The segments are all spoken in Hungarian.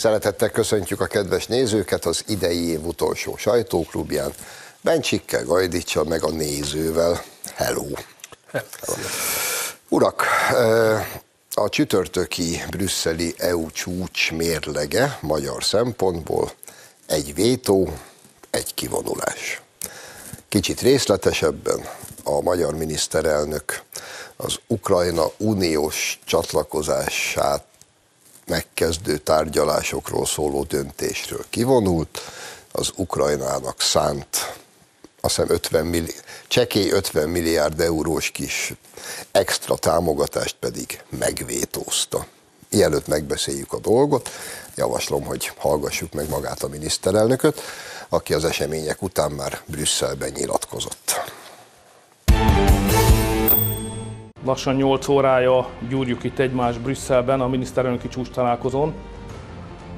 Szeretettel köszöntjük a kedves nézőket az idei év utolsó sajtóklubján. Bencsikkel, Gajdicsal, meg a nézővel. Hello! Hello. Urak, a csütörtöki brüsszeli EU csúcs mérlege magyar szempontból egy vétó, egy kivonulás. Kicsit részletesebben a magyar miniszterelnök az Ukrajna uniós csatlakozását megkezdő tárgyalásokról szóló döntésről kivonult, az Ukrajnának szánt azt hiszem 50 milli, csekély 50 milliárd eurós kis extra támogatást pedig megvétózta. Mielőtt megbeszéljük a dolgot, javaslom, hogy hallgassuk meg magát a miniszterelnököt, aki az események után már Brüsszelben nyilatkozott. Lassan 8 órája gyúrjuk itt egymás Brüsszelben a miniszterelnöki csúcs találkozón.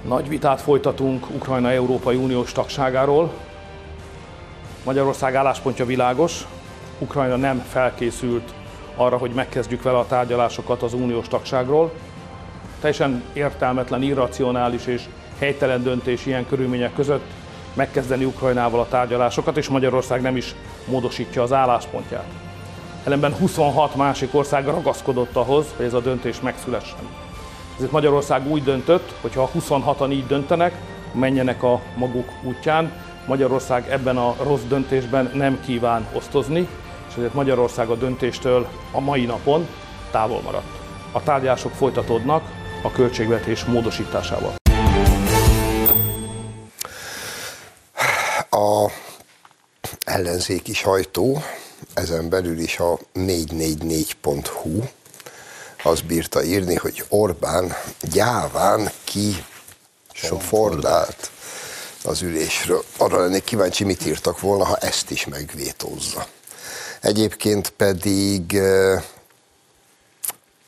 Nagy vitát folytatunk Ukrajna Európai Uniós tagságáról. Magyarország álláspontja világos. Ukrajna nem felkészült arra, hogy megkezdjük vele a tárgyalásokat az uniós tagságról. Teljesen értelmetlen, irracionális és helytelen döntés ilyen körülmények között megkezdeni Ukrajnával a tárgyalásokat, és Magyarország nem is módosítja az álláspontját. Ellenben 26 másik ország ragaszkodott ahhoz, hogy ez a döntés megszülessen. Ezért Magyarország úgy döntött, hogy ha 26-an így döntenek, menjenek a maguk útján. Magyarország ebben a rossz döntésben nem kíván osztozni, és ezért Magyarország a döntéstől a mai napon távol maradt. A tárgyások folytatódnak a költségvetés módosításával. A ellenzéki sajtó ezen belül is a 444.hu az bírta írni, hogy Orbán gyáván ki sofordált az ülésről. Arra lennék kíváncsi, mit írtak volna, ha ezt is megvétózza. Egyébként pedig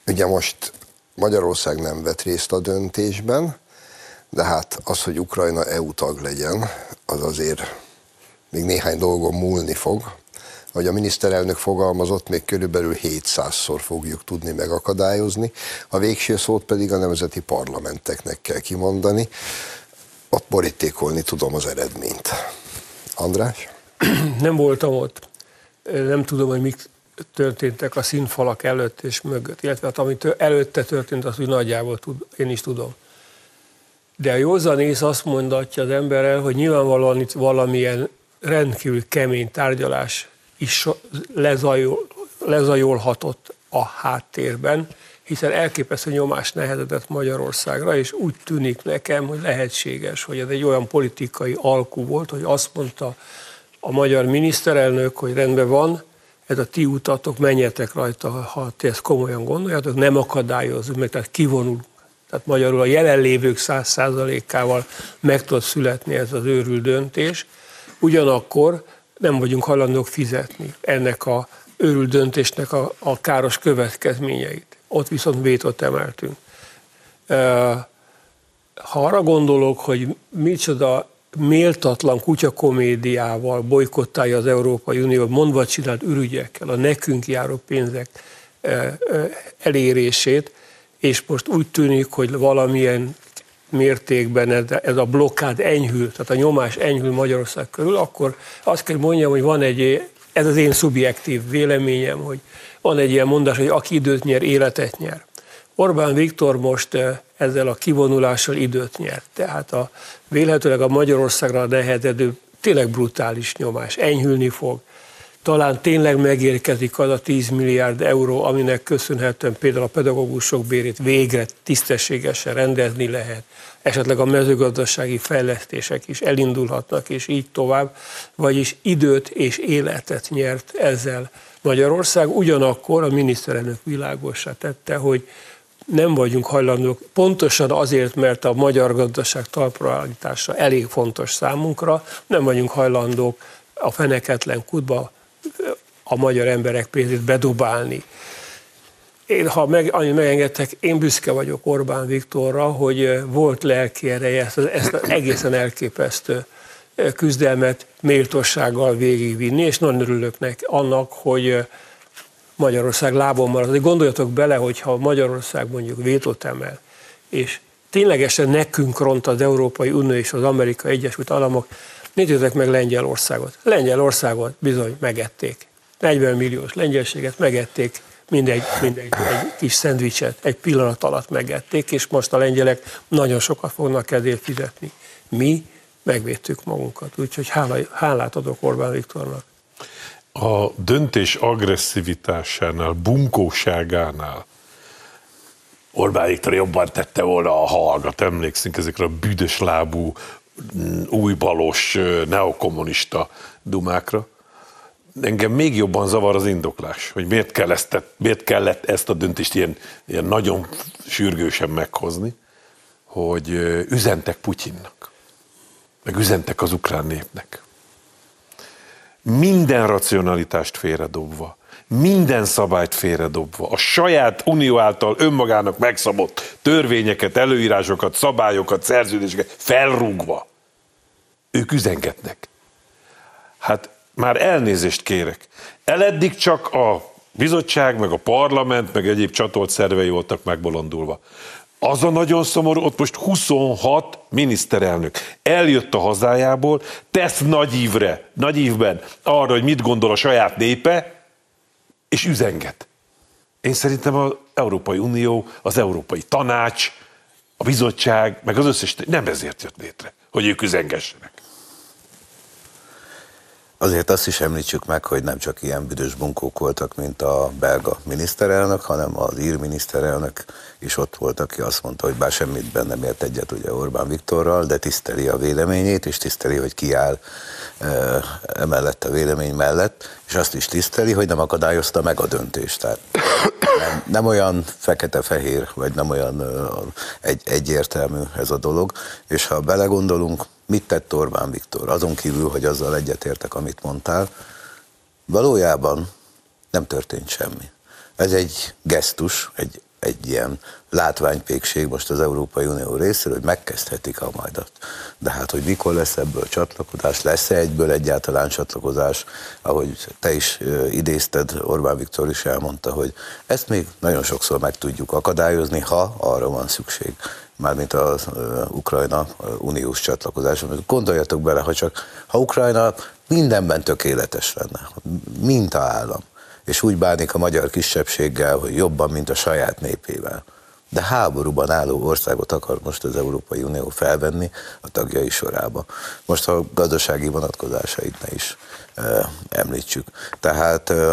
ugye most Magyarország nem vett részt a döntésben, de hát az, hogy Ukrajna EU tag legyen, az azért még néhány dolgon múlni fog ahogy a miniszterelnök fogalmazott, még körülbelül 700-szor fogjuk tudni megakadályozni, a végső szót pedig a nemzeti parlamenteknek kell kimondani, ott borítékolni tudom az eredményt. András? Nem voltam ott. Nem tudom, hogy mik történtek a színfalak előtt és mögött, illetve hát, amit előtte történt, azt úgy nagyjából tud, én is tudom. De a józanész azt mondatja az emberrel, hogy nyilvánvalóan itt valamilyen rendkívül kemény tárgyalás is lezajol, lezajolhatott a háttérben, hiszen elképesztő nyomás nehezedett Magyarországra, és úgy tűnik nekem, hogy lehetséges, hogy ez egy olyan politikai alkú volt, hogy azt mondta a magyar miniszterelnök, hogy rendben van, ez a ti utatok, menjetek rajta, ha ti ezt komolyan gondoljátok, nem akadályozunk meg, tehát kivonul. Tehát magyarul a jelenlévők száz százalékával meg tud születni ez az őrült döntés. Ugyanakkor nem vagyunk hajlandók fizetni ennek a őrült döntésnek a, a káros következményeit. Ott viszont vétot emeltünk. Ha arra gondolok, hogy micsoda méltatlan kutyakomédiával bolykottálja az Európai Unió, mondva csinált ürügyekkel a nekünk járó pénzek elérését, és most úgy tűnik, hogy valamilyen mértékben ez, ez a blokkád enyhül, tehát a nyomás enyhül Magyarország körül, akkor azt kell mondjam, hogy van egy, ez az én szubjektív véleményem, hogy van egy ilyen mondás, hogy aki időt nyer, életet nyer. Orbán Viktor most eh, ezzel a kivonulással időt nyert. Tehát a, vélhetőleg a Magyarországra nehezedő tényleg brutális nyomás enyhülni fog talán tényleg megérkezik az a 10 milliárd euró, aminek köszönhetően például a pedagógusok bérét végre tisztességesen rendezni lehet, esetleg a mezőgazdasági fejlesztések is elindulhatnak, és így tovább, vagyis időt és életet nyert ezzel Magyarország. Ugyanakkor a miniszterelnök világosá tette, hogy nem vagyunk hajlandók, pontosan azért, mert a magyar gazdaság talpraállítása elég fontos számunkra, nem vagyunk hajlandók a feneketlen kutba a magyar emberek pénzét bedobálni. Én, ha meg, annyit megengedtek, én büszke vagyok Orbán Viktorra, hogy volt lelki ereje ezt, ezt az egészen elképesztő küzdelmet méltósággal végigvinni, és nagyon örülök neki annak, hogy Magyarország lábon marad. Gondoljatok bele, hogyha Magyarország mondjuk vétót emel, és ténylegesen nekünk ront az Európai Unió és az Amerikai Egyesült Államok, nézzétek meg Lengyelországot. Lengyelországot bizony megették. 40 milliós lengyelséget megették, mindegy, mindegy egy kis szendvicset egy pillanat alatt megették, és most a lengyelek nagyon sokat fognak ezért fizetni. Mi megvédtük magunkat, úgyhogy hála, hálát adok Orbán Viktornak. A döntés agresszivitásánál, bunkóságánál Orbán Viktor jobban tette volna a hallgat, emlékszünk ezekre a büdös lábú, újbalos, neokommunista dumákra. Engem még jobban zavar az indoklás, hogy miért, kell ezt, miért kellett ezt a döntést ilyen, ilyen nagyon sürgősen meghozni, hogy üzentek Putyinnak, meg üzentek az ukrán népnek. Minden racionalitást félredobva, minden szabályt félredobva, a saját unió által önmagának megszabott törvényeket, előírásokat, szabályokat, szerződéseket felrúgva, ők üzengetnek. Hát már elnézést kérek. Eleddig csak a bizottság, meg a parlament, meg egyéb csatolt szervei voltak megbolondulva. Az a nagyon szomorú, ott most 26 miniszterelnök eljött a hazájából, tesz nagy ívre, nagy arra, hogy mit gondol a saját népe, és üzenget. Én szerintem az Európai Unió, az Európai Tanács, a bizottság, meg az összes, nem ezért jött létre, hogy ők üzengessenek. Azért azt is említsük meg, hogy nem csak ilyen büdös bunkók voltak, mint a belga miniszterelnök, hanem az ír miniszterelnök is ott volt, aki azt mondta, hogy bár semmit nem ért egyet ugye Orbán Viktorral, de tiszteli a véleményét, és tiszteli, hogy kiáll emellett a vélemény mellett, és azt is tiszteli, hogy nem akadályozta meg a döntést. Tehát nem, nem olyan fekete-fehér, vagy nem olyan egy, egyértelmű ez a dolog, és ha belegondolunk, mit tett Orbán Viktor, azon kívül, hogy azzal egyetértek, amit mondtál, valójában nem történt semmi. Ez egy gesztus, egy, egy ilyen látványpékség most az Európai Unió részéről, hogy megkezdhetik a majdat. De hát, hogy mikor lesz ebből csatlakozás, lesz-e egyből egyáltalán csatlakozás, ahogy te is idézted, Orbán Viktor is elmondta, hogy ezt még nagyon sokszor meg tudjuk akadályozni, ha arra van szükség mármint az Ukrajna uniós csatlakozás. Gondoljatok bele, ha csak ha Ukrajna mindenben tökéletes lenne, mint a állam, és úgy bánik a magyar kisebbséggel, hogy jobban, mint a saját népével. De háborúban álló országot akar most az Európai Unió felvenni a tagjai sorába. Most a gazdasági vonatkozásait ne is e, említsük. Tehát e,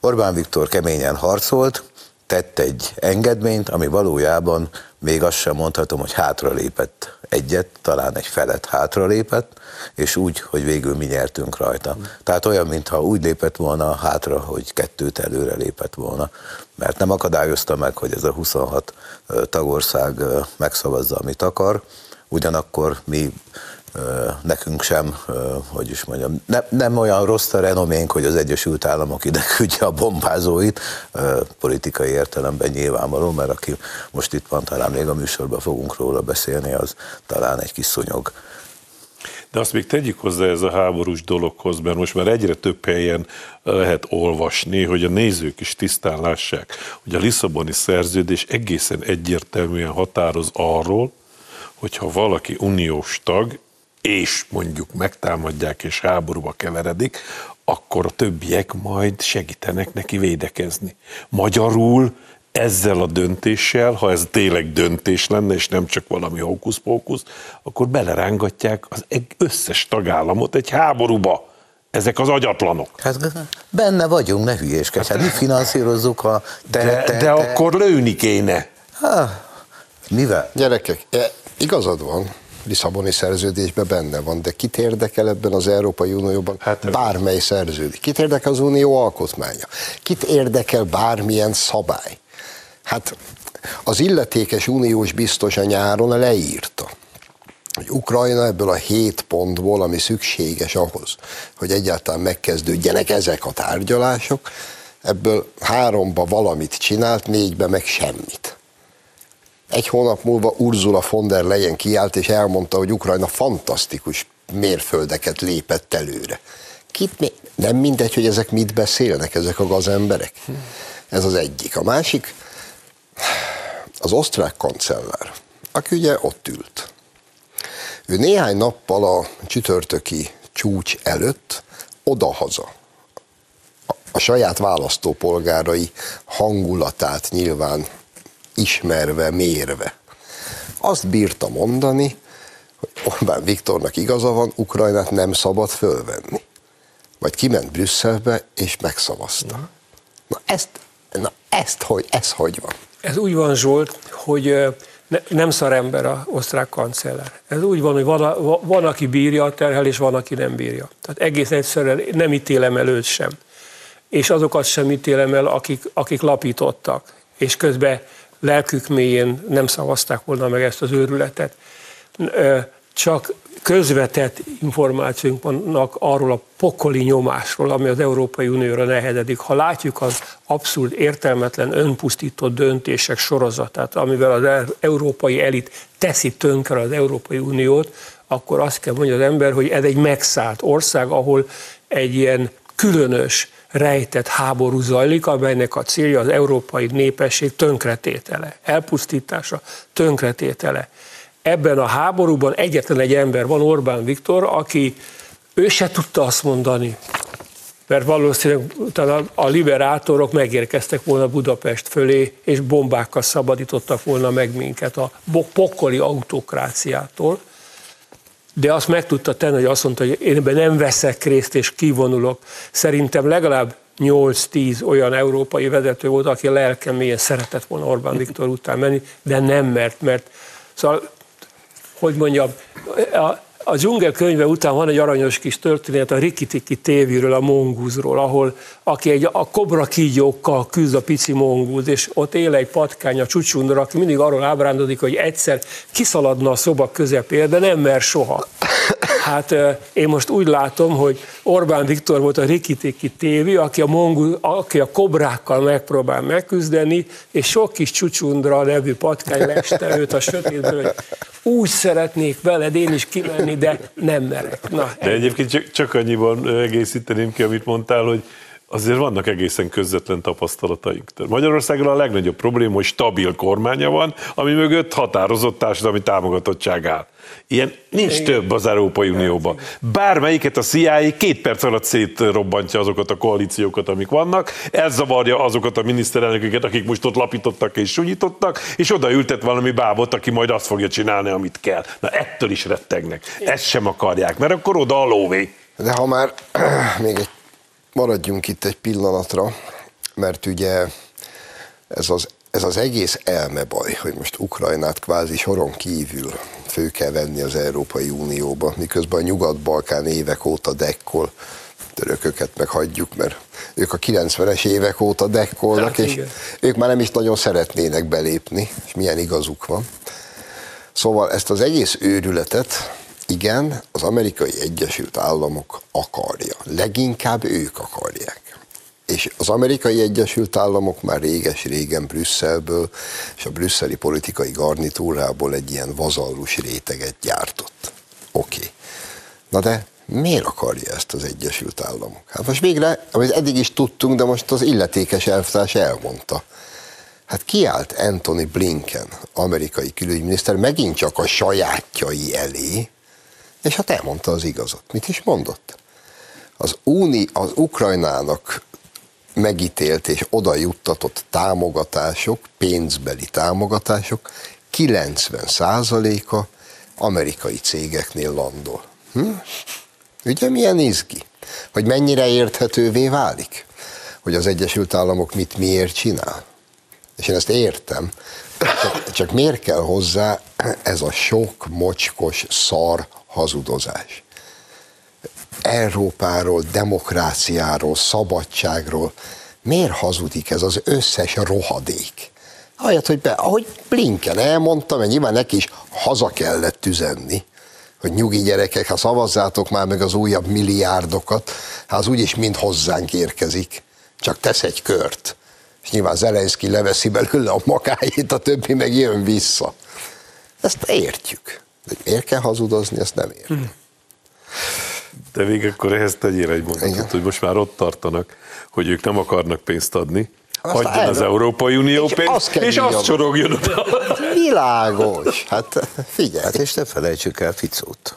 Orbán Viktor keményen harcolt, tett egy engedményt, ami valójában még azt sem mondhatom, hogy hátralépett egyet, talán egy felet hátralépett, és úgy, hogy végül mi nyertünk rajta. Tehát olyan, mintha úgy lépett volna hátra, hogy kettőt előre lépett volna, mert nem akadályozta meg, hogy ez a 26 tagország megszavazza, amit akar, ugyanakkor mi nekünk sem, hogy is mondjam, ne, nem olyan rossz a renoménk, hogy az Egyesült Államok ide küldje a bombázóit, politikai értelemben nyilvánvaló, mert aki most itt van, talán még a műsorban fogunk róla beszélni, az talán egy kis szonyog. De azt még tegyük hozzá ez a háborús dologhoz, mert most már egyre több helyen lehet olvasni, hogy a nézők is tisztán lássák, hogy a Lisszaboni szerződés egészen egyértelműen határoz arról, hogyha valaki uniós tag, és mondjuk megtámadják és háborúba keveredik, akkor a többiek majd segítenek neki védekezni. Magyarul ezzel a döntéssel, ha ez tényleg döntés lenne, és nem csak valami hókusz-pókusz, akkor belerángatják az összes tagállamot egy háborúba. Ezek az agyatlanok. Hát benne vagyunk, ne hülyéskedj. Hát mi finanszírozzuk a... De, te, de te... akkor lőni kéne. Ha, mivel? Gyerekek, e, igazad van. Lisszaboni szerződésben benne van, de kit érdekel ebben az Európai Unióban hát, bármely szerződés? Kit érdekel az Unió alkotmánya? Kit érdekel bármilyen szabály? Hát az illetékes uniós biztos a nyáron leírta, hogy Ukrajna ebből a hét pontból, ami szükséges ahhoz, hogy egyáltalán megkezdődjenek ezek a tárgyalások, ebből háromba valamit csinált, négybe meg semmit. Egy hónap múlva Ursula von der Leyen kiállt és elmondta, hogy Ukrajna fantasztikus mérföldeket lépett előre. Kit, nem mindegy, hogy ezek mit beszélnek, ezek a gazemberek. Ez az egyik. A másik, az osztrák kancellár aki ugye ott ült. Ő néhány nappal a csütörtöki csúcs előtt odahaza a saját választópolgárai hangulatát nyilván ismerve, mérve. Azt bírta mondani, hogy Orbán Viktornak igaza van, Ukrajnát nem szabad fölvenni. Vagy kiment Brüsszelbe, és megszavazta. Na ezt, na ezt hogy, ez hogy van? Ez úgy van, Zsolt, hogy ne, nem szar ember a osztrák kancellár. Ez úgy van, hogy van, van, aki bírja a terhelés, van, aki nem bírja. Tehát egész egyszerűen nem ítélem el őt sem. És azokat sem ítélem el, akik, akik lapítottak, és közben lelkük mélyén nem szavazták volna meg ezt az őrületet. Csak közvetett információink vannak arról a pokoli nyomásról, ami az Európai Unióra nehezedik. Ha látjuk az abszurd, értelmetlen, önpusztító döntések sorozatát, amivel az európai elit teszi tönkre az Európai Uniót, akkor azt kell mondja az ember, hogy ez egy megszállt ország, ahol egy ilyen különös, rejtett háború zajlik, amelynek a célja az európai népesség tönkretétele, elpusztítása, tönkretétele ebben a háborúban egyetlen egy ember van, Orbán Viktor, aki ő se tudta azt mondani, mert valószínűleg utána a liberátorok megérkeztek volna Budapest fölé, és bombákkal szabadítottak volna meg minket a pokoli autokráciától. De azt meg tudta tenni, hogy azt mondta, hogy én ebben nem veszek részt, és kivonulok. Szerintem legalább 8-10 olyan európai vezető volt, aki lelkemélyen szeretett volna Orbán Viktor után menni, de nem mert, mert Szóval hogy mondjam, a, a dzsungel könyve után van egy aranyos kis történet a Rikitiki tévéről, a mongúzról, ahol aki egy, a kobra kígyókkal küzd a pici mongúz, és ott él egy patkány, a csúcsundor, aki mindig arról ábrándodik, hogy egyszer kiszaladna a szoba közepére, de nem mer soha. Hát én most úgy látom, hogy Orbán Viktor volt a Rikitiki tévé, aki a, mongul, aki a kobrákkal megpróbál megküzdeni, és sok kis csúcsundra nevű patkány leste őt a sötétből, hogy úgy szeretnék veled én is kimenni, de nem merek. Na, de egyébként csak, csak annyiban egészíteném ki, amit mondtál, hogy azért vannak egészen közvetlen tapasztalataink. Magyarországon a legnagyobb probléma, hogy stabil kormánya van, ami mögött határozott társadalmi támogatottság áll. Ilyen nincs Igen. több az Európai Unióban. Bármelyiket a CIA két perc alatt szétrobbantja azokat a koalíciókat, amik vannak, elzavarja azokat a miniszterelnököket, akik most ott lapítottak és súnyítottak, és oda ültet valami bábot, aki majd azt fogja csinálni, amit kell. Na ettől is rettegnek. Ezt sem akarják, mert akkor oda a lóvé. De ha már még egy maradjunk itt egy pillanatra, mert ugye ez az, ez az egész elmebaj, hogy most Ukrajnát kvázi soron kívül fő kell venni az Európai Unióba, miközben a Nyugat-Balkán évek óta dekkol, törököket meghagyjuk, mert ők a 90-es évek óta dekkolnak, hát, és igen. ők már nem is nagyon szeretnének belépni, és milyen igazuk van. Szóval ezt az egész őrületet, igen, az amerikai Egyesült Államok akarja. Leginkább ők akarják. És az amerikai Egyesült Államok már réges-régen Brüsszelből és a brüsszeli politikai garnitúrából egy ilyen vazallus réteget gyártott. Oké. Okay. Na de miért akarja ezt az Egyesült Államok? Hát most végre, amit eddig is tudtunk, de most az illetékes elvtárs elmondta. Hát kiállt Anthony Blinken, amerikai külügyminiszter, megint csak a sajátjai elé, és hát elmondta az igazat. Mit is mondott? Az, Uni, az Ukrajnának megítélt és oda juttatott támogatások, pénzbeli támogatások 90%-a amerikai cégeknél landol. Hm? Ugye milyen izgi? Hogy mennyire érthetővé válik? Hogy az Egyesült Államok mit miért csinál? És én ezt értem, csak, csak miért kell hozzá ez a sok mocskos szar hazudozás. Európáról, demokráciáról, szabadságról. Miért hazudik ez az összes rohadék? Ahelyett, hogy be, ahogy Blinken elmondta, mert nyilván neki is haza kellett üzenni, hogy nyugi gyerekek, ha szavazzátok már meg az újabb milliárdokat, hát az úgyis mind hozzánk érkezik, csak tesz egy kört. És nyilván Zelenszky leveszi belőle a makájét, a többi meg jön vissza. Ezt értjük. De miért kell hazudozni, ezt nem értem. De végig akkor ehhez tegyél egy mondatot, hogy most már ott tartanak, hogy ők nem akarnak pénzt adni, azt adjon az Európai Unió pénzt, és azt csorogjon oda. Világos. Hát figyelj. Hát és ne felejtsük el Ficót.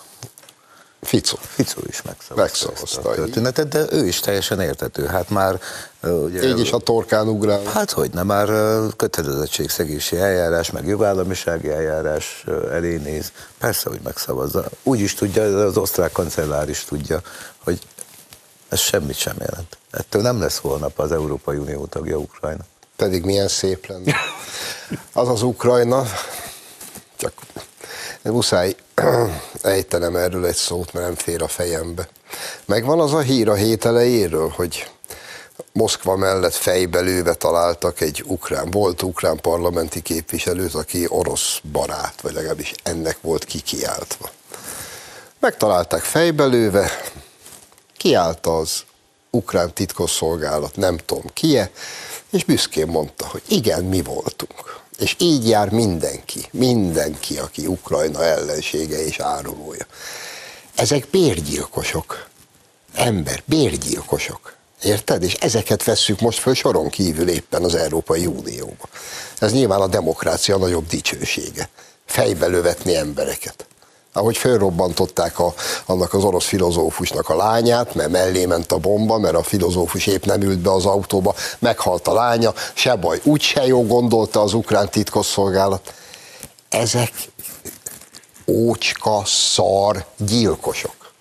Ficó. Ficó is megszavazta, Megszavazta, ezt a történetet, de ő is teljesen értető. Hát már... Ugye, Így is a torkán ugrál. Hát hogy nem, már kötelezettségszegési eljárás, meg jogállamisági eljárás elé néz. Persze, hogy megszavazza. Úgy is tudja, az osztrák kancellár is tudja, hogy ez semmit sem jelent. Ettől nem lesz holnap az Európai Unió tagja Ukrajna. Pedig milyen szép lenne. Az az Ukrajna, csak muszáj ejtenem erről egy szót, mert nem fér a fejembe. Megvan az a hír a hét elejéről, hogy Moszkva mellett fejbe lőve találtak egy ukrán, volt ukrán parlamenti képviselőt, aki orosz barát, vagy legalábbis ennek volt kikiáltva. Megtalálták fejbe lőve, kiállta az ukrán titkosszolgálat, nem tudom kie, és büszkén mondta, hogy igen, mi voltunk. És így jár mindenki, mindenki, aki Ukrajna ellensége és árulója. Ezek bérgyilkosok. Ember, bérgyilkosok. Érted? És ezeket vesszük most föl soron kívül éppen az Európai Unióba. Ez nyilván a demokrácia nagyobb dicsősége. Fejbe lövetni embereket ahogy fölrobbantották a, annak az orosz filozófusnak a lányát, mert mellé ment a bomba, mert a filozófus épp nem ült be az autóba, meghalt a lánya, se baj, úgy se jó gondolta az ukrán titkosszolgálat. Ezek ócska, szar, gyilkosok.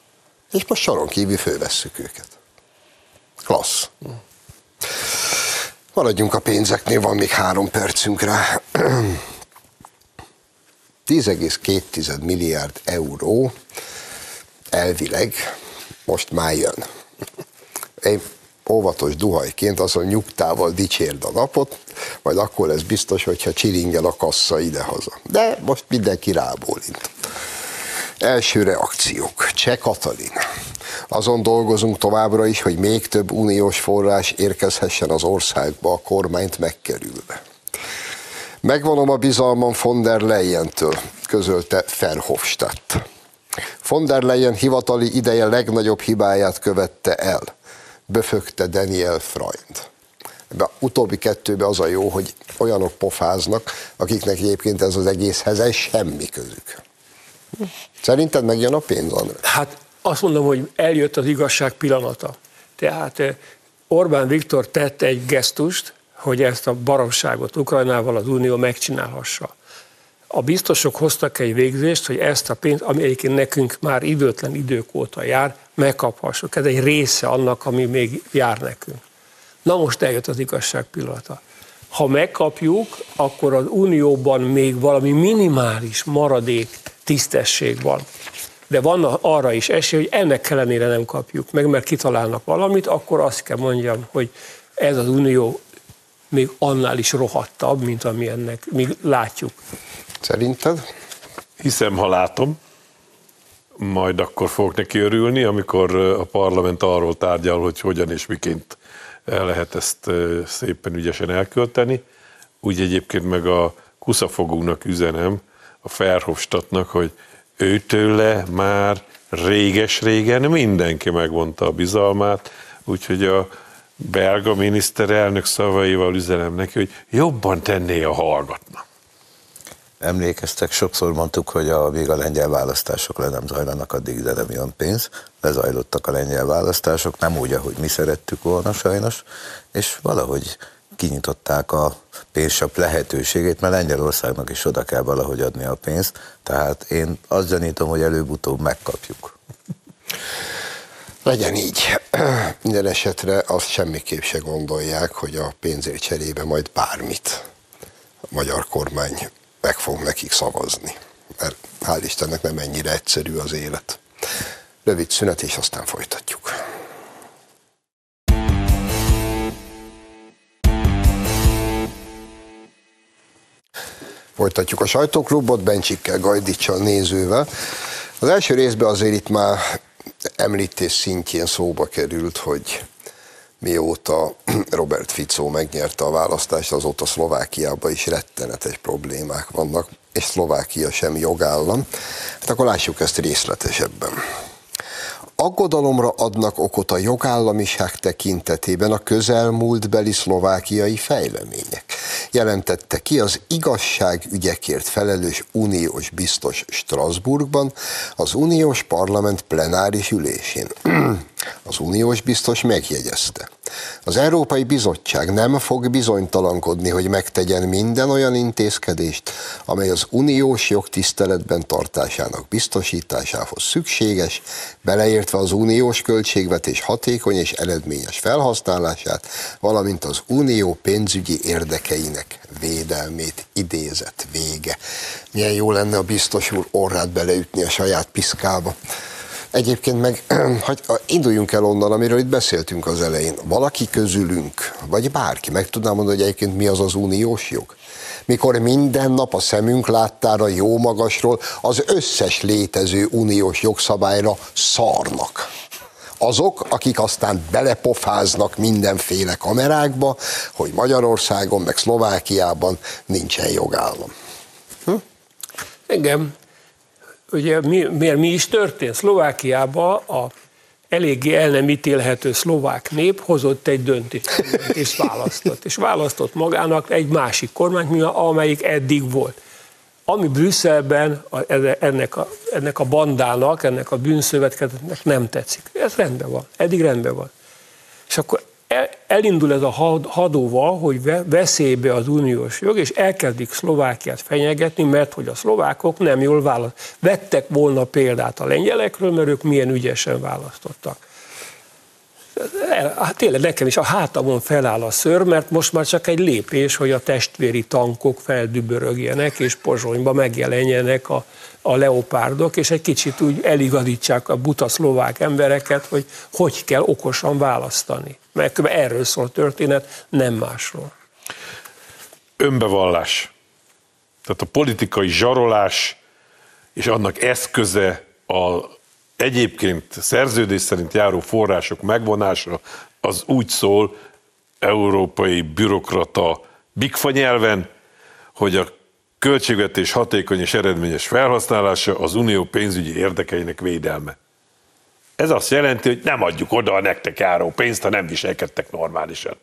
És most soron kívül fölvesszük őket. Klassz. Maradjunk a pénzeknél, van még három percünk rá. 10,2 milliárd euró elvileg most már jön. Én óvatos duhajként azon nyugtával dicsérd a napot, majd akkor lesz biztos, hogyha csiringel a kassa idehaza. De most mindenki rábólint. Első reakciók. Cseh Katalin. Azon dolgozunk továbbra is, hogy még több uniós forrás érkezhessen az országba a kormányt megkerülve. Megvonom a bizalmam von der Leyen-től, közölte Verhofstadt. Von der Leyen hivatali ideje legnagyobb hibáját követte el. Böfögte Daniel Freund. Ebben utóbbi kettőben az a jó, hogy olyanok pofáznak, akiknek egyébként ez az egészhez egy semmi közük. Szerinted megjön a pénz, André? Hát azt mondom, hogy eljött az igazság pillanata. Tehát eh, Orbán Viktor tett egy gesztust, hogy ezt a baromságot Ukrajnával az Unió megcsinálhassa. A biztosok hoztak egy végzést, hogy ezt a pénzt, ami egyébként nekünk már időtlen idők óta jár, megkaphassuk. Ez egy része annak, ami még jár nekünk. Na most eljött az igazság pillanata. Ha megkapjuk, akkor az Unióban még valami minimális maradék tisztesség van. De van arra is esély, hogy ennek ellenére nem kapjuk meg, mert kitalálnak valamit, akkor azt kell mondjam, hogy ez az Unió még annál is rohadtabb, mint ami ennek mi látjuk. Szerinted? Hiszem, ha látom, majd akkor fogok neki örülni, amikor a parlament arról tárgyal, hogy hogyan és miként el lehet ezt szépen ügyesen elkölteni. Úgy egyébként meg a kuszafogunknak üzenem, a Ferhofstadtnak, hogy őtőle már réges-régen mindenki megvonta a bizalmát, úgyhogy a belga miniszterelnök szavaival üzenem neki, hogy jobban tenné, a hallgatna. Emlékeztek, sokszor mondtuk, hogy a, még a lengyel választások le nem zajlanak, addig ide nem jön pénz. Lezajlottak a lengyel választások, nem úgy, ahogy mi szerettük volna sajnos, és valahogy kinyitották a pénzsap lehetőségét, mert Lengyelországnak is oda kell valahogy adni a pénzt, tehát én azt gyanítom, hogy előbb-utóbb megkapjuk. Legyen így. Minden esetre azt semmiképp se gondolják, hogy a pénzért cserébe majd bármit a magyar kormány meg fog nekik szavazni. Mert hál' Istennek nem ennyire egyszerű az élet. Rövid szünet, és aztán folytatjuk. Folytatjuk a sajtóklubot, Bencsikkel, Gajdicsal, nézővel. Az első részben azért itt már említés szintjén szóba került, hogy mióta Robert Fico megnyerte a választást, azóta Szlovákiában is rettenetes problémák vannak, és Szlovákia sem jogállam. Hát akkor lássuk ezt részletesebben. Aggodalomra adnak okot a jogállamiság tekintetében a közelmúltbeli szlovákiai fejlemények. jelentette ki az igazságügyekért felelős uniós biztos Strasbourgban az uniós parlament plenáris ülésén. Az uniós biztos megjegyezte. Az Európai Bizottság nem fog bizonytalankodni, hogy megtegyen minden olyan intézkedést, amely az uniós jog tiszteletben tartásának biztosításához szükséges, beleértve az uniós költségvetés hatékony és eredményes felhasználását, valamint az unió pénzügyi érdekeinek védelmét idézett vége. Milyen jó lenne a biztos úr orrát beleütni a saját piszkába. Egyébként meg, hogy induljunk el onnan, amiről itt beszéltünk az elején. Valaki közülünk, vagy bárki meg tudná mondani, hogy egyébként mi az az uniós jog? Mikor minden nap a szemünk láttára jó magasról az összes létező uniós jogszabályra szarnak azok, akik aztán belepofáznak mindenféle kamerákba, hogy Magyarországon, meg Szlovákiában nincsen jogállam. Hm? Engem ugye mi, miért mi is történt? Szlovákiában a eléggé el nem ítélhető szlovák nép hozott egy döntést, és választott. És választott magának egy másik kormányt, amelyik eddig volt. Ami Brüsszelben ennek a, ennek a bandának, ennek a bűnszövetkezetnek nem tetszik. Ez rendben van, eddig rendben van. És akkor elindul ez a hadóval, hogy veszélybe az uniós jog, és elkezdik Szlovákiát fenyegetni, mert hogy a szlovákok nem jól választ. Vettek volna példát a lengyelekről, mert ők milyen ügyesen választottak. Hát tényleg nekem is a hátamon feláll a ször, mert most már csak egy lépés, hogy a testvéri tankok feldübörögjenek, és Pozsonyba megjelenjenek a, a leopárdok, és egy kicsit úgy eligazítsák a buta szlovák embereket, hogy hogy kell okosan választani. Mert erről szól a történet, nem másról. Önbevallás. Tehát a politikai zsarolás és annak eszköze a egyébként szerződés szerint járó források megvonása az úgy szól európai bürokrata bigfa nyelven, hogy a költségvetés hatékony és eredményes felhasználása az unió pénzügyi érdekeinek védelme. Ez azt jelenti, hogy nem adjuk oda a nektek járó pénzt, ha nem viselkedtek normálisan.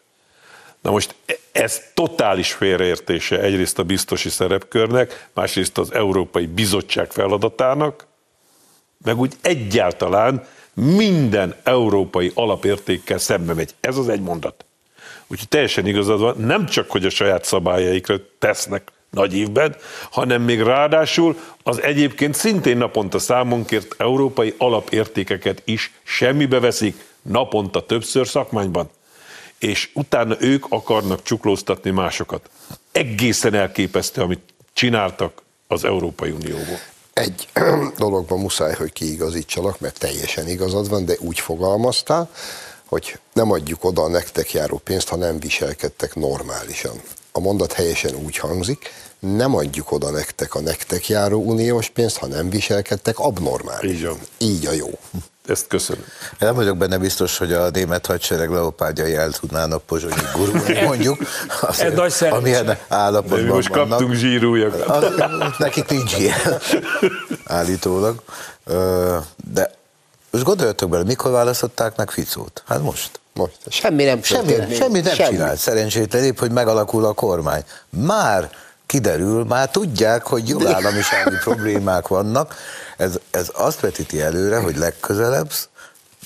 Na most ez totális félreértése egyrészt a biztosi szerepkörnek, másrészt az Európai Bizottság feladatának, meg úgy egyáltalán minden európai alapértékkel szembe megy. Ez az egy mondat. Úgyhogy teljesen igazad van, nem csak, hogy a saját szabályaikra tesznek nagy évben, hanem még ráadásul az egyébként szintén naponta számonkért európai alapértékeket is semmibe veszik naponta többször szakmányban. És utána ők akarnak csuklóztatni másokat. Egészen elképesztő, amit csináltak az Európai Unióból egy dologban muszáj, hogy kiigazítsalak, mert teljesen igazad van, de úgy fogalmaztál, hogy nem adjuk oda a nektek járó pénzt, ha nem viselkedtek normálisan. A mondat helyesen úgy hangzik, nem adjuk oda nektek a nektek járó uniós pénzt, ha nem viselkedtek abnormálisan. Így, Így a jó. Ezt köszönöm. Én nem vagyok benne biztos, hogy a német hadsereg leopárdjai el tudnának pozsonyi gurulni, mondjuk. Ez nagy amilyen állapotban De mi most vannak. kaptunk zsírújakat. Nekik nincs ilyen, állítólag. De most gondoljatok bele, mikor választották meg Ficót? Hát most. Most. Semmi nem semmi, semmi nem semmi. csinált. Szerencsétlen épp, hogy megalakul a kormány. Már kiderül, már tudják, hogy jogállamisági problémák vannak. Ez, ez azt vetíti előre, hogy legközelebb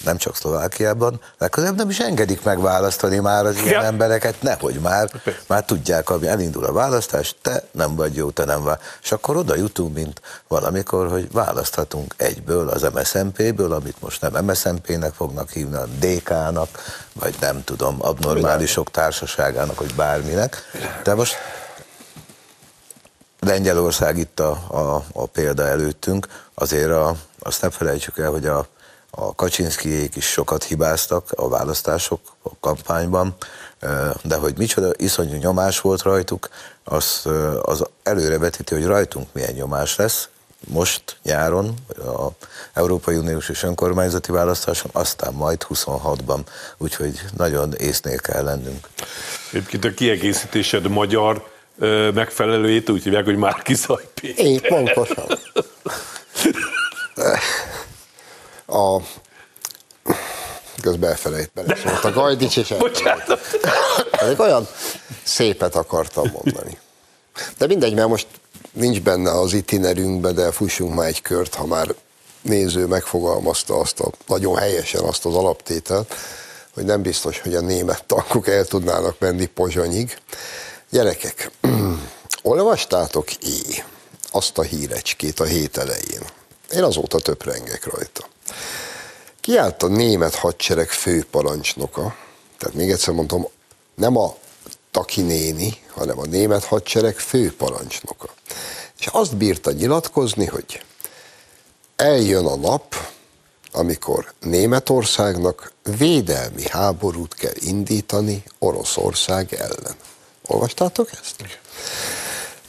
nem csak Szlovákiában, legközelebb nem is engedik megválasztani már az ilyen ja. embereket, nehogy már, már tudják, ami elindul a választás, te nem vagy jó, te nem vagy. És akkor oda jutunk, mint valamikor, hogy választhatunk egyből az MSZNP-ből, amit most nem MSZNP-nek fognak hívni, a DK-nak, vagy nem tudom, abnormálisok társaságának, vagy bárminek. De most Lengyelország itt a, a, a példa előttünk, azért a, azt nem felejtsük el, hogy a, a Kaczynszkijék is sokat hibáztak a választások a kampányban, de hogy micsoda iszonyú nyomás volt rajtuk, az, az előrevetíti, hogy rajtunk milyen nyomás lesz, most nyáron, a Európai Uniós és önkormányzati választáson, aztán majd 26-ban, úgyhogy nagyon észnél kell lennünk. Egyébként a kiegészítésed magyar megfelelőjét úgy hívják, hogy Márki Péter. Én pontosan. A közben elfelejt bele szólt a Gajdics, és Bocsánat. olyan, Szépet akartam mondani. De mindegy, mert most nincs benne az itinerünkbe, de fussunk már egy kört, ha már néző megfogalmazta azt a, nagyon helyesen azt az alaptételt, hogy nem biztos, hogy a német tankok el tudnának menni Pozsonyig. Gyerekek, olvastátok é azt a hírecskét a hét elején? Én azóta töprengek rajta. Kiállt a német hadsereg főparancsnoka, tehát még egyszer mondom, nem a Taki néni, hanem a német hadsereg főparancsnoka. És azt bírta nyilatkozni, hogy eljön a nap, amikor Németországnak védelmi háborút kell indítani Oroszország ellen. Olvastátok ezt?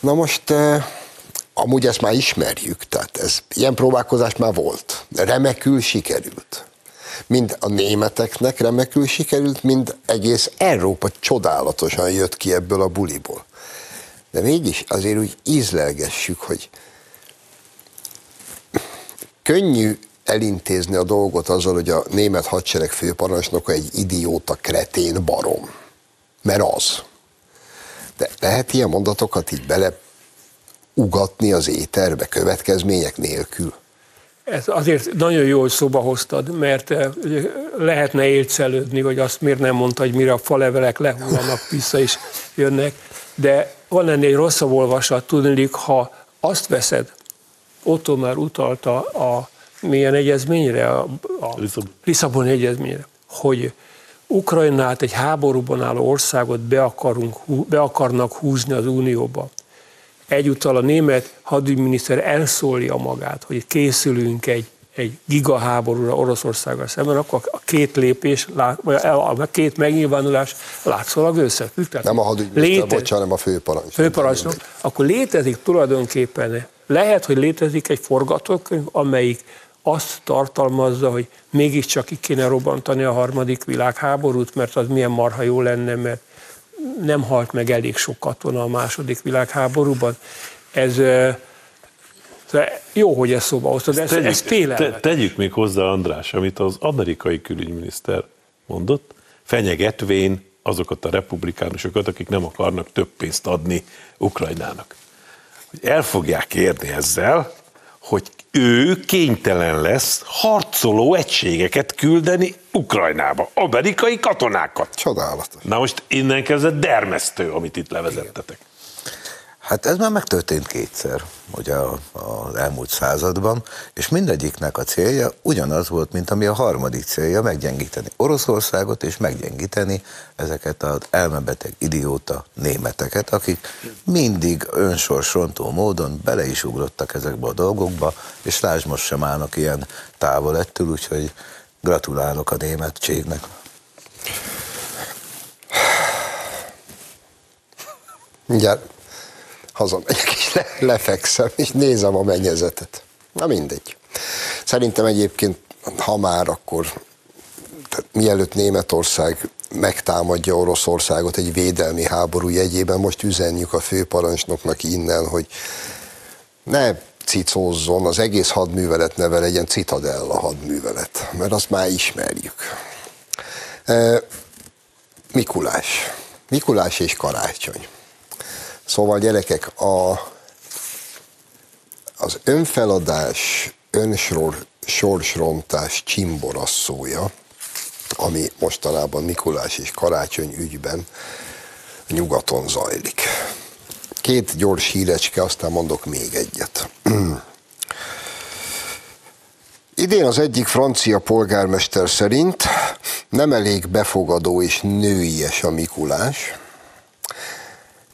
Na most, eh, amúgy ezt már ismerjük, tehát ez, ilyen próbálkozás már volt. Remekül sikerült. Mind a németeknek remekül sikerült, mind egész Európa csodálatosan jött ki ebből a buliból. De mégis azért úgy ízlelgessük, hogy könnyű elintézni a dolgot azzal, hogy a német hadsereg főparancsnoka egy idióta, kretén barom. Mert az. De lehet ilyen mondatokat így bele ugatni az éterbe következmények nélkül? Ez azért nagyon jó, hogy szóba hoztad, mert eh, lehetne élcelődni, hogy azt miért nem mondta, hogy mire a falevelek lehullanak vissza is jönnek, de van ennél egy rosszabb olvasat, tudnék, ha azt veszed, Otto már utalta a milyen egyezményre, a, a Lisszabon. Lisszaboni egyezményre, hogy Ukrajnát, egy háborúban álló országot be, akarunk, be akarnak húzni az Unióba. Egyúttal a német hadügyminiszter elszólja magát, hogy készülünk egy, egy gigaháborúra Oroszországgal szemben, akkor a két lépés, vagy a két megnyilvánulás látszólag összefügg. Nem a hadügyminiszter, léte, bocsánat, hanem a főparancsnok. Főparancsnok. Akkor létezik tulajdonképpen, lehet, hogy létezik egy forgatókönyv, amelyik azt tartalmazza, hogy mégiscsak ki kéne robbantani a harmadik világháborút, mert az milyen marha jó lenne, mert nem halt meg elég sok katona a második világháborúban. Ez jó, hogy ezt szóba hoztad, ez, tegyük, ez te, Tegyük még hozzá, András, amit az amerikai külügyminiszter mondott, fenyegetvén azokat a republikánusokat, akik nem akarnak több pénzt adni Ukrajnának. Hogy el fogják érni ezzel, hogy ő kénytelen lesz harcoló egységeket küldeni Ukrajnába, amerikai katonákat. Csodálatos. Na most innen kezdve dermesztő, amit itt levezettetek. Hát ez már megtörtént kétszer, ugye az elmúlt században, és mindegyiknek a célja ugyanaz volt, mint ami a harmadik célja, meggyengíteni Oroszországot, és meggyengíteni ezeket az elmebeteg idióta németeket, akik mindig önsorsontó módon bele is ugrottak ezekbe a dolgokba, és lásd most sem állnak ilyen távol ettől, úgyhogy gratulálok a németségnek. Mindjárt hazamegyek és le, lefekszem, és nézem a mennyezetet. Na mindegy. Szerintem egyébként, ha már, akkor tehát mielőtt Németország megtámadja Oroszországot egy védelmi háború jegyében, most üzenjük a főparancsnoknak innen, hogy ne cicózzon, az egész hadművelet neve legyen Citadella hadművelet, mert azt már ismerjük. E, Mikulás. Mikulás és karácsony. Szóval gyerekek, a, az önfeladás, önsor, sorsrontás csimborasszója, ami mostanában Mikulás és Karácsony ügyben nyugaton zajlik. Két gyors hírecske, aztán mondok még egyet. Idén az egyik francia polgármester szerint nem elég befogadó és nőies a Mikulás,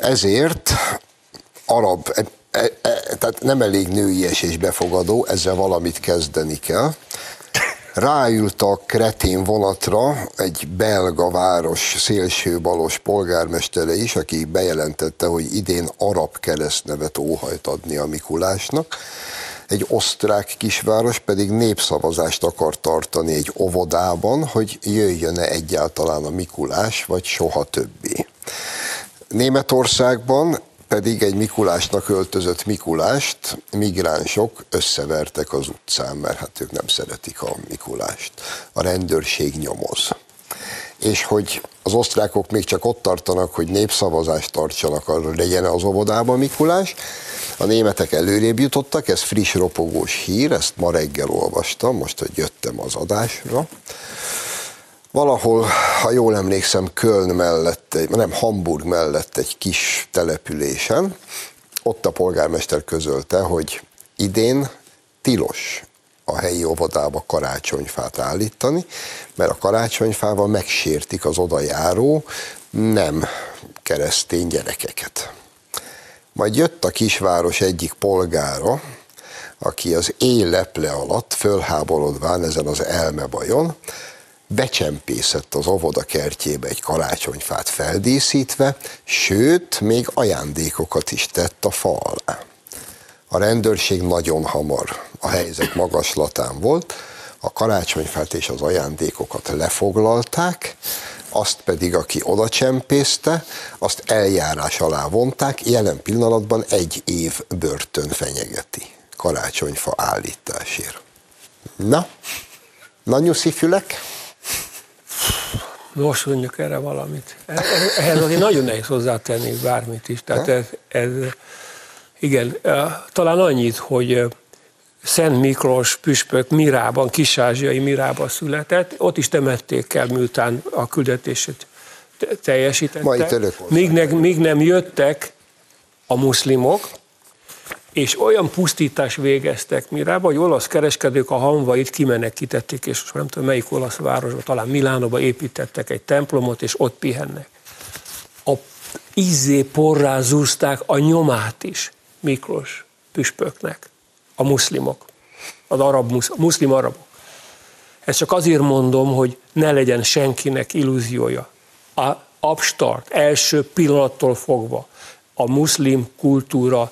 ezért arab, e, e, e, tehát nem elég nőies és befogadó, ezzel valamit kezdeni kell. Ráült a kretén vonatra egy belga város szélsőbalos polgármestere is, aki bejelentette, hogy idén arab keresztnevet óhajt adni a Mikulásnak. Egy osztrák kisváros pedig népszavazást akar tartani egy óvodában, hogy jöjjön-e egyáltalán a Mikulás, vagy soha többé. Németországban pedig egy Mikulásnak öltözött Mikulást migránsok összevertek az utcán, mert hát ők nem szeretik a Mikulást. A rendőrség nyomoz. és hogy az osztrákok még csak ott tartanak, hogy népszavazást tartsanak, arra legyen az óvodában Mikulás. A németek előrébb jutottak, ez friss, ropogós hír, ezt ma reggel olvastam, most, hogy jöttem az adásra. Valahol, ha jól emlékszem, Köln mellett, nem Hamburg mellett egy kis településen, ott a polgármester közölte, hogy idén tilos a helyi óvodába karácsonyfát állítani, mert a karácsonyfával megsértik az oda járó nem keresztény gyerekeket. Majd jött a kisváros egyik polgára, aki az éleple alatt fölháborodván ezen az elmebajon, becsempészett az óvoda kertjébe egy karácsonyfát feldíszítve, sőt, még ajándékokat is tett a fa alá. A rendőrség nagyon hamar a helyzet magaslatán volt, a karácsonyfát és az ajándékokat lefoglalták, azt pedig, aki oda csempészte, azt eljárás alá vonták, jelen pillanatban egy év börtön fenyegeti karácsonyfa állításért. Na, na nyuszi fülek? Mondjuk erre valamit. Ehhez azért nagyon nehéz hozzátenni bármit is. Tehát ez, ez igen, talán annyit, hogy Szent Miklós püspök Mirában, kisázsiai Mirában született, ott is temették el, miután a küldetését teljesítette. Míg, ne, míg nem jöttek a muszlimok, és olyan pusztítás végeztek Mirába, hogy olasz kereskedők a hanvait kimenekítették, és nem tudom melyik olasz városba, talán Milánóba építettek egy templomot, és ott pihennek. A izzé porrá zúzták a nyomát is Miklós püspöknek, a muszlimok, az arab, a muszlim arabok. Ezt csak azért mondom, hogy ne legyen senkinek illúziója. A abstart, első pillanattól fogva a muszlim kultúra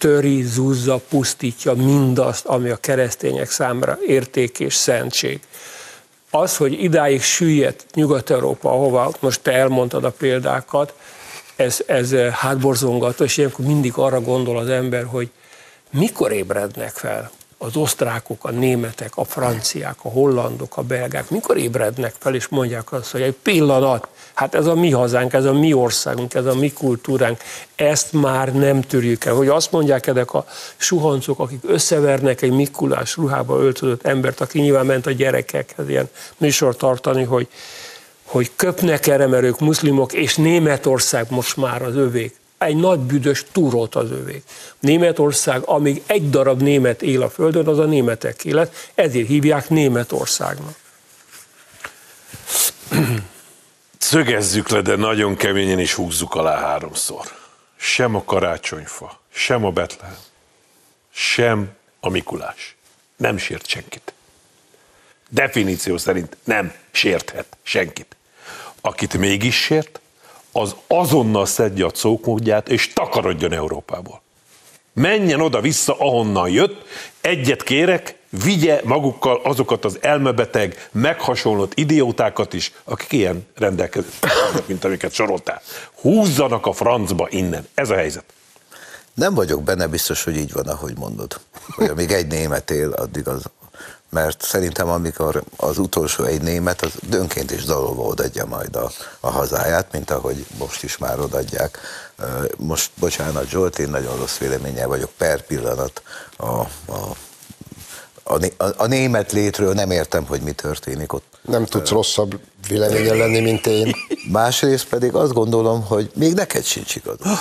töri, zúzza, pusztítja mindazt, ami a keresztények számára érték és szentség. Az, hogy idáig süllyedt Nyugat-Európa, ahova most te elmondtad a példákat, ez, ez hátborzongató, és ilyenkor mindig arra gondol az ember, hogy mikor ébrednek fel az osztrákok, a németek, a franciák, a hollandok, a belgák, mikor ébrednek fel, és mondják azt, hogy egy pillanat, hát ez a mi hazánk, ez a mi országunk, ez a mi kultúránk, ezt már nem törjük el. Hogy azt mondják ezek a suhancok, akik összevernek egy Mikulás ruhába öltözött embert, aki nyilván ment a gyerekekhez ilyen műsor tartani, hogy, hogy köpnek erre, mert ők muszlimok, és Németország most már az övék egy nagy büdös túrót az övék. Németország, amíg egy darab német él a földön, az a németek élet, ezért hívják Németországnak. Szögezzük le, de nagyon keményen is húzzuk alá háromszor. Sem a karácsonyfa, sem a Betlehem, sem a Mikulás. Nem sért senkit. Definíció szerint nem sérthet senkit. Akit mégis sért, az azonnal szedje a cókmódját, és takarodjon Európából. Menjen oda-vissza, ahonnan jött, egyet kérek, vigye magukkal azokat az elmebeteg, meghasonlott idiótákat is, akik ilyen rendelkezések, mint amiket soroltál. Húzzanak a francba innen. Ez a helyzet. Nem vagyok benne biztos, hogy így van, ahogy mondod. Hogy amíg egy német él, addig az mert szerintem amikor az utolsó egy német, az dönként is dalolva odaadja majd a, a hazáját, mint ahogy most is már odadják. Most, bocsánat Zsolt, én nagyon rossz véleménnyel vagyok per pillanat a, a, a, a német létről, nem értem, hogy mi történik ott. Nem tudsz rosszabb véleményen lenni, mint én. Másrészt pedig azt gondolom, hogy még neked sincs igazad.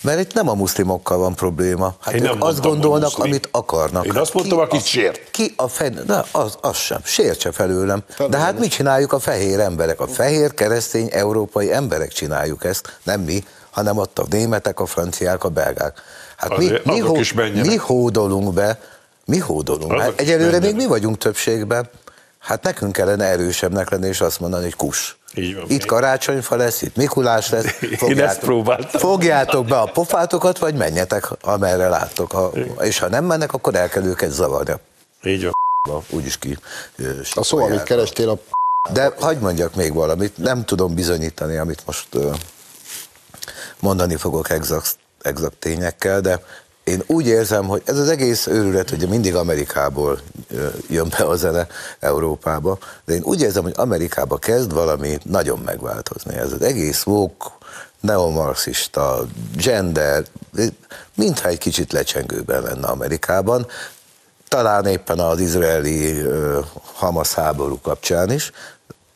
Mert itt nem a muszlimokkal van probléma. Hát Én ők azt gondolnak, amit akarnak. Én azt mondtam, akit sért. Ki a fehér, de az, az sem, sértse felőlem. felőlem. De hát mit csináljuk a fehér emberek? A fehér keresztény európai emberek csináljuk ezt, nem mi, hanem ott a németek, a franciák, a belgák. Hát Azért, mi, mi, hó, mi hódolunk be, mi hódolunk. Hát egyelőre még mi vagyunk többségben. Hát nekünk kellene erősebbnek lenni, és azt mondani, hogy kus. Így van, itt karácsonyfa lesz, itt Mikulás lesz. Fogjátok, Én ezt próbáltam. Fogjátok be a pofátokat, vagy menjetek, amerre láttok. Ha, és ha nem mennek, akkor el kell őket zavarni. Így van. Úgyis ki. A szó, amit kerestél a de hagyd mondjak még valamit, nem tudom bizonyítani, amit most mondani fogok exakt, exakt tényekkel, de Én úgy érzem, hogy ez az egész őrület, hogy mindig Amerikából jön be a zene Európába, de én úgy érzem, hogy Amerikába kezd valami nagyon megváltozni. Ez az egész woke, neomarxista, gender, mintha egy kicsit lecsengőben lenne Amerikában, talán éppen az izraeli Hamas háború kapcsán is,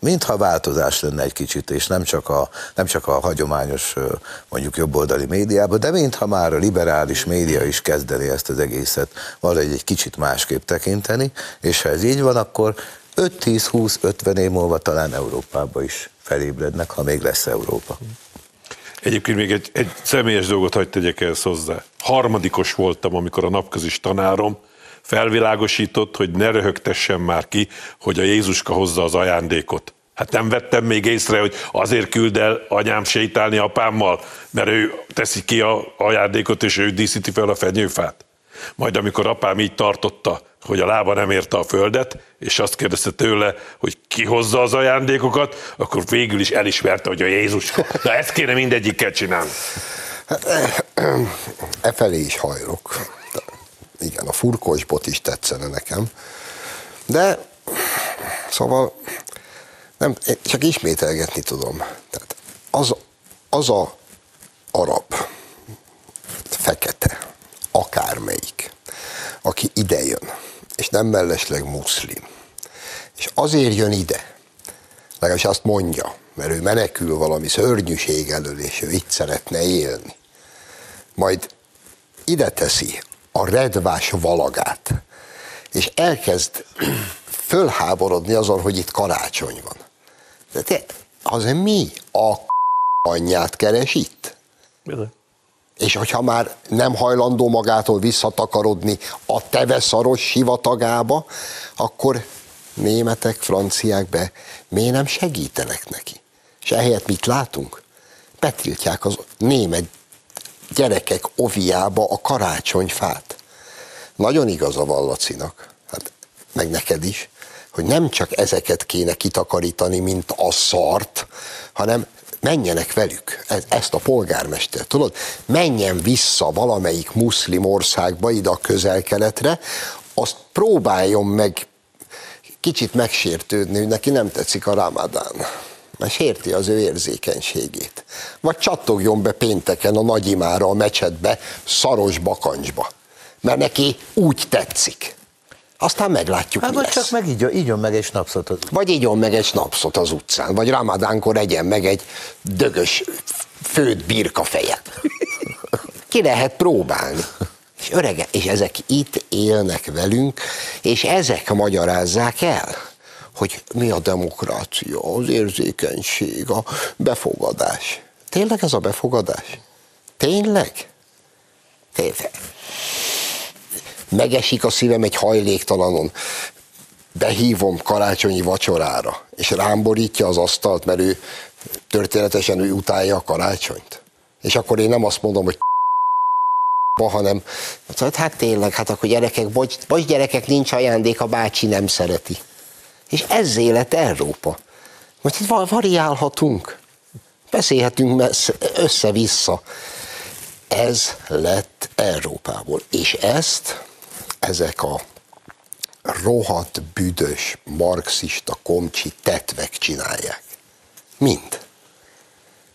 mintha változás lenne egy kicsit, és nem csak a, nem csak a hagyományos mondjuk jobboldali médiában, de mintha már a liberális média is kezdeni ezt az egészet valahogy egy kicsit másképp tekinteni, és ha ez így van, akkor 5-10-20-50 év múlva talán Európába is felébrednek, ha még lesz Európa. Egyébként még egy, egy személyes dolgot hagyd tegyek ehhez hozzá. Harmadikos voltam, amikor a napközis tanárom felvilágosított, hogy ne röhögtessen már ki, hogy a Jézuska hozza az ajándékot. Hát nem vettem még észre, hogy azért küld el anyám sétálni apámmal, mert ő teszi ki a ajándékot, és ő díszíti fel a fenyőfát. Majd amikor apám így tartotta, hogy a lába nem érte a földet, és azt kérdezte tőle, hogy ki hozza az ajándékokat, akkor végül is elismerte, hogy a Jézus. Na ezt kéne mindegyikkel csinálni. Hát, e felé is hajlok. Igen, a furkos bot is tetszene nekem. De, szóval nem, csak ismételgetni tudom. Tehát az, az a arab, fekete, akármelyik, aki ide jön, és nem mellesleg muszlim, és azért jön ide, legalábbis azt mondja, mert ő menekül valami szörnyűség elől, és ő itt szeretne élni. Majd ide teszi a redvás valagát, és elkezd fölháborodni azon, hogy itt karácsony van. De te, az mi a anyját keres itt? Bizony. És hogyha már nem hajlandó magától visszatakarodni a teveszaros sivatagába, akkor németek, franciák be miért nem segítenek neki? És ehelyett mit látunk? Betiltják az német gyerekek oviába a karácsonyfát. Nagyon igaz a Vallacinak, hát meg neked is, hogy nem csak ezeket kéne kitakarítani, mint a szart, hanem menjenek velük, ezt a polgármester, tudod, menjen vissza valamelyik muszlim országba, ide a közel-keletre, azt próbáljon meg kicsit megsértődni, hogy neki nem tetszik a ramadán sérti az ő érzékenységét. Vagy csattogjon be pénteken a nagyimára a mecsetbe, szaros bakancsba, mert neki úgy tetszik. Aztán meglátjuk, hát mi vagy lesz. csak meg így, így meg egy snapszot az Vagy így meg egy snapszot az utcán, vagy ramadánkor egyen meg egy dögös főt birkafejet. Ki lehet próbálni. És örege, és ezek itt élnek velünk, és ezek magyarázzák el hogy mi a demokrácia, az érzékenység, a befogadás. Tényleg ez a befogadás? Tényleg? Tényleg. Megesik a szívem egy hajléktalanon. Behívom karácsonyi vacsorára, és rám borítja az asztalt, mert ő történetesen ő utálja a karácsonyt. És akkor én nem azt mondom, hogy hanem hát tényleg, hát akkor gyerekek, bocs, bocs gyerekek, nincs ajándék, a bácsi nem szereti. És ez élet Európa. Most itt variálhatunk, beszélhetünk össze-vissza. Ez lett Európából. És ezt ezek a rohadt, büdös, marxista, komcsi tetvek csinálják. Mind.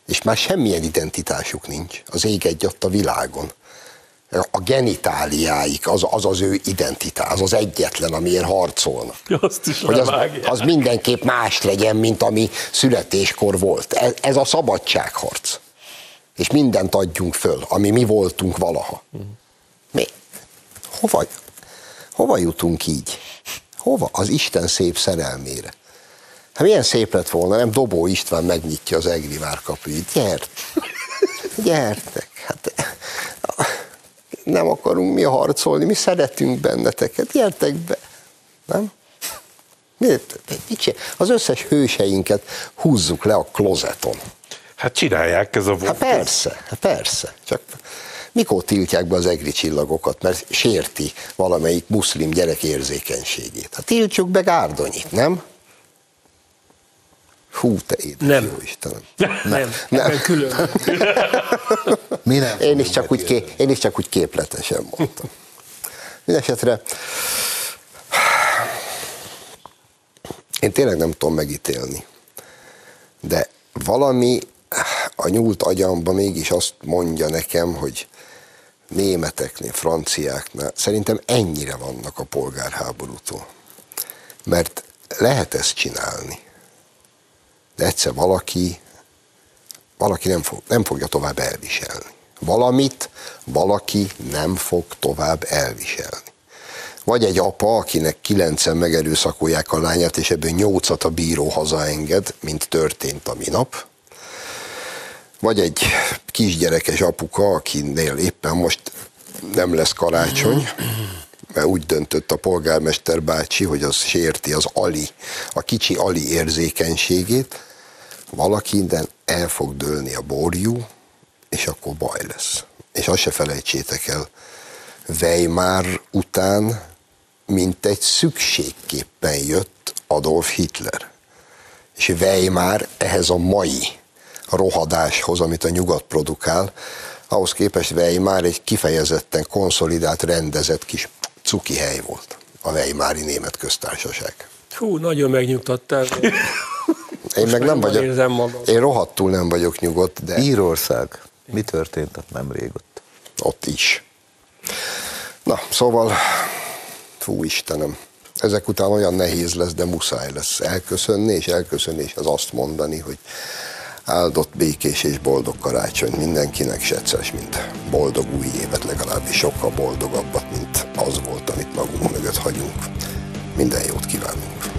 És már semmilyen identitásuk nincs. Az ég egy a világon a genitáliáik, az, az az ő identitás, az az egyetlen, amiért harcolnak. Azt is hogy az, az mindenképp más legyen, mint ami születéskor volt. Ez, ez a szabadságharc. És mindent adjunk föl, ami mi voltunk valaha. Mi? Hova, hova jutunk így? Hova? Az Isten szép szerelmére. Hát milyen szép lett volna, nem Dobó István megnyitja az Egri várkapuit. Gyert! Gyertek! Nem akarunk mi harcolni, mi szeretünk benneteket, gyertek be. Nem? Miért? Az összes hőseinket húzzuk le a klozeton. Hát csinálják ez a... Hát persze, hát persze. Csak mikor tiltják be az egri csillagokat, mert sérti valamelyik muszlim gyerek érzékenységét. Hát tiltjuk be Gárdonyit, nem? Hú, te édes Nem. jó Istenem. Nem, ebben külön. Mi nem Én is, csak úgy ké, én is csak úgy képletesen mondtam. Mindenesetre én tényleg nem tudom megítélni, de valami a nyúlt agyamba mégis azt mondja nekem, hogy németeknél, franciáknál szerintem ennyire vannak a polgárháborútól. Mert lehet ezt csinálni, de egyszer valaki valaki nem, fog, nem fogja tovább elviselni. Valamit valaki nem fog tovább elviselni. Vagy egy apa, akinek kilencen megerőszakolják a lányát, és ebből nyolcat a bíró hazaenged, mint történt a minap. Vagy egy kisgyerekes apuka, akinél éppen most nem lesz karácsony, mert úgy döntött a polgármester bácsi, hogy az sérti az Ali, a kicsi Ali érzékenységét, valaki innen el fog dőlni a borjú, és akkor baj lesz. És azt se felejtsétek el, Weimar után mint egy szükségképpen jött Adolf Hitler. És Weimar ehhez a mai rohadáshoz, amit a nyugat produkál, ahhoz képest Weimar egy kifejezetten konszolidált, rendezett kis cuki hely volt. A Weimári Német Köztársaság. Hú, nagyon megnyugtattál. Én meg nem vagyok, érzem magam. én rohadtul nem vagyok nyugodt, de Írország. Mi történt ott nem régott? ott is. Na, szóval, fú Istenem, ezek után olyan nehéz lesz, de muszáj lesz elköszönni, és elköszönni, és az azt mondani, hogy áldott, békés és boldog karácsony mindenkinek, se egyszer, mint boldog új évet, legalábbis sokkal boldogabbat, mint az volt, amit magunk mögött hagyunk. Minden jót kívánunk!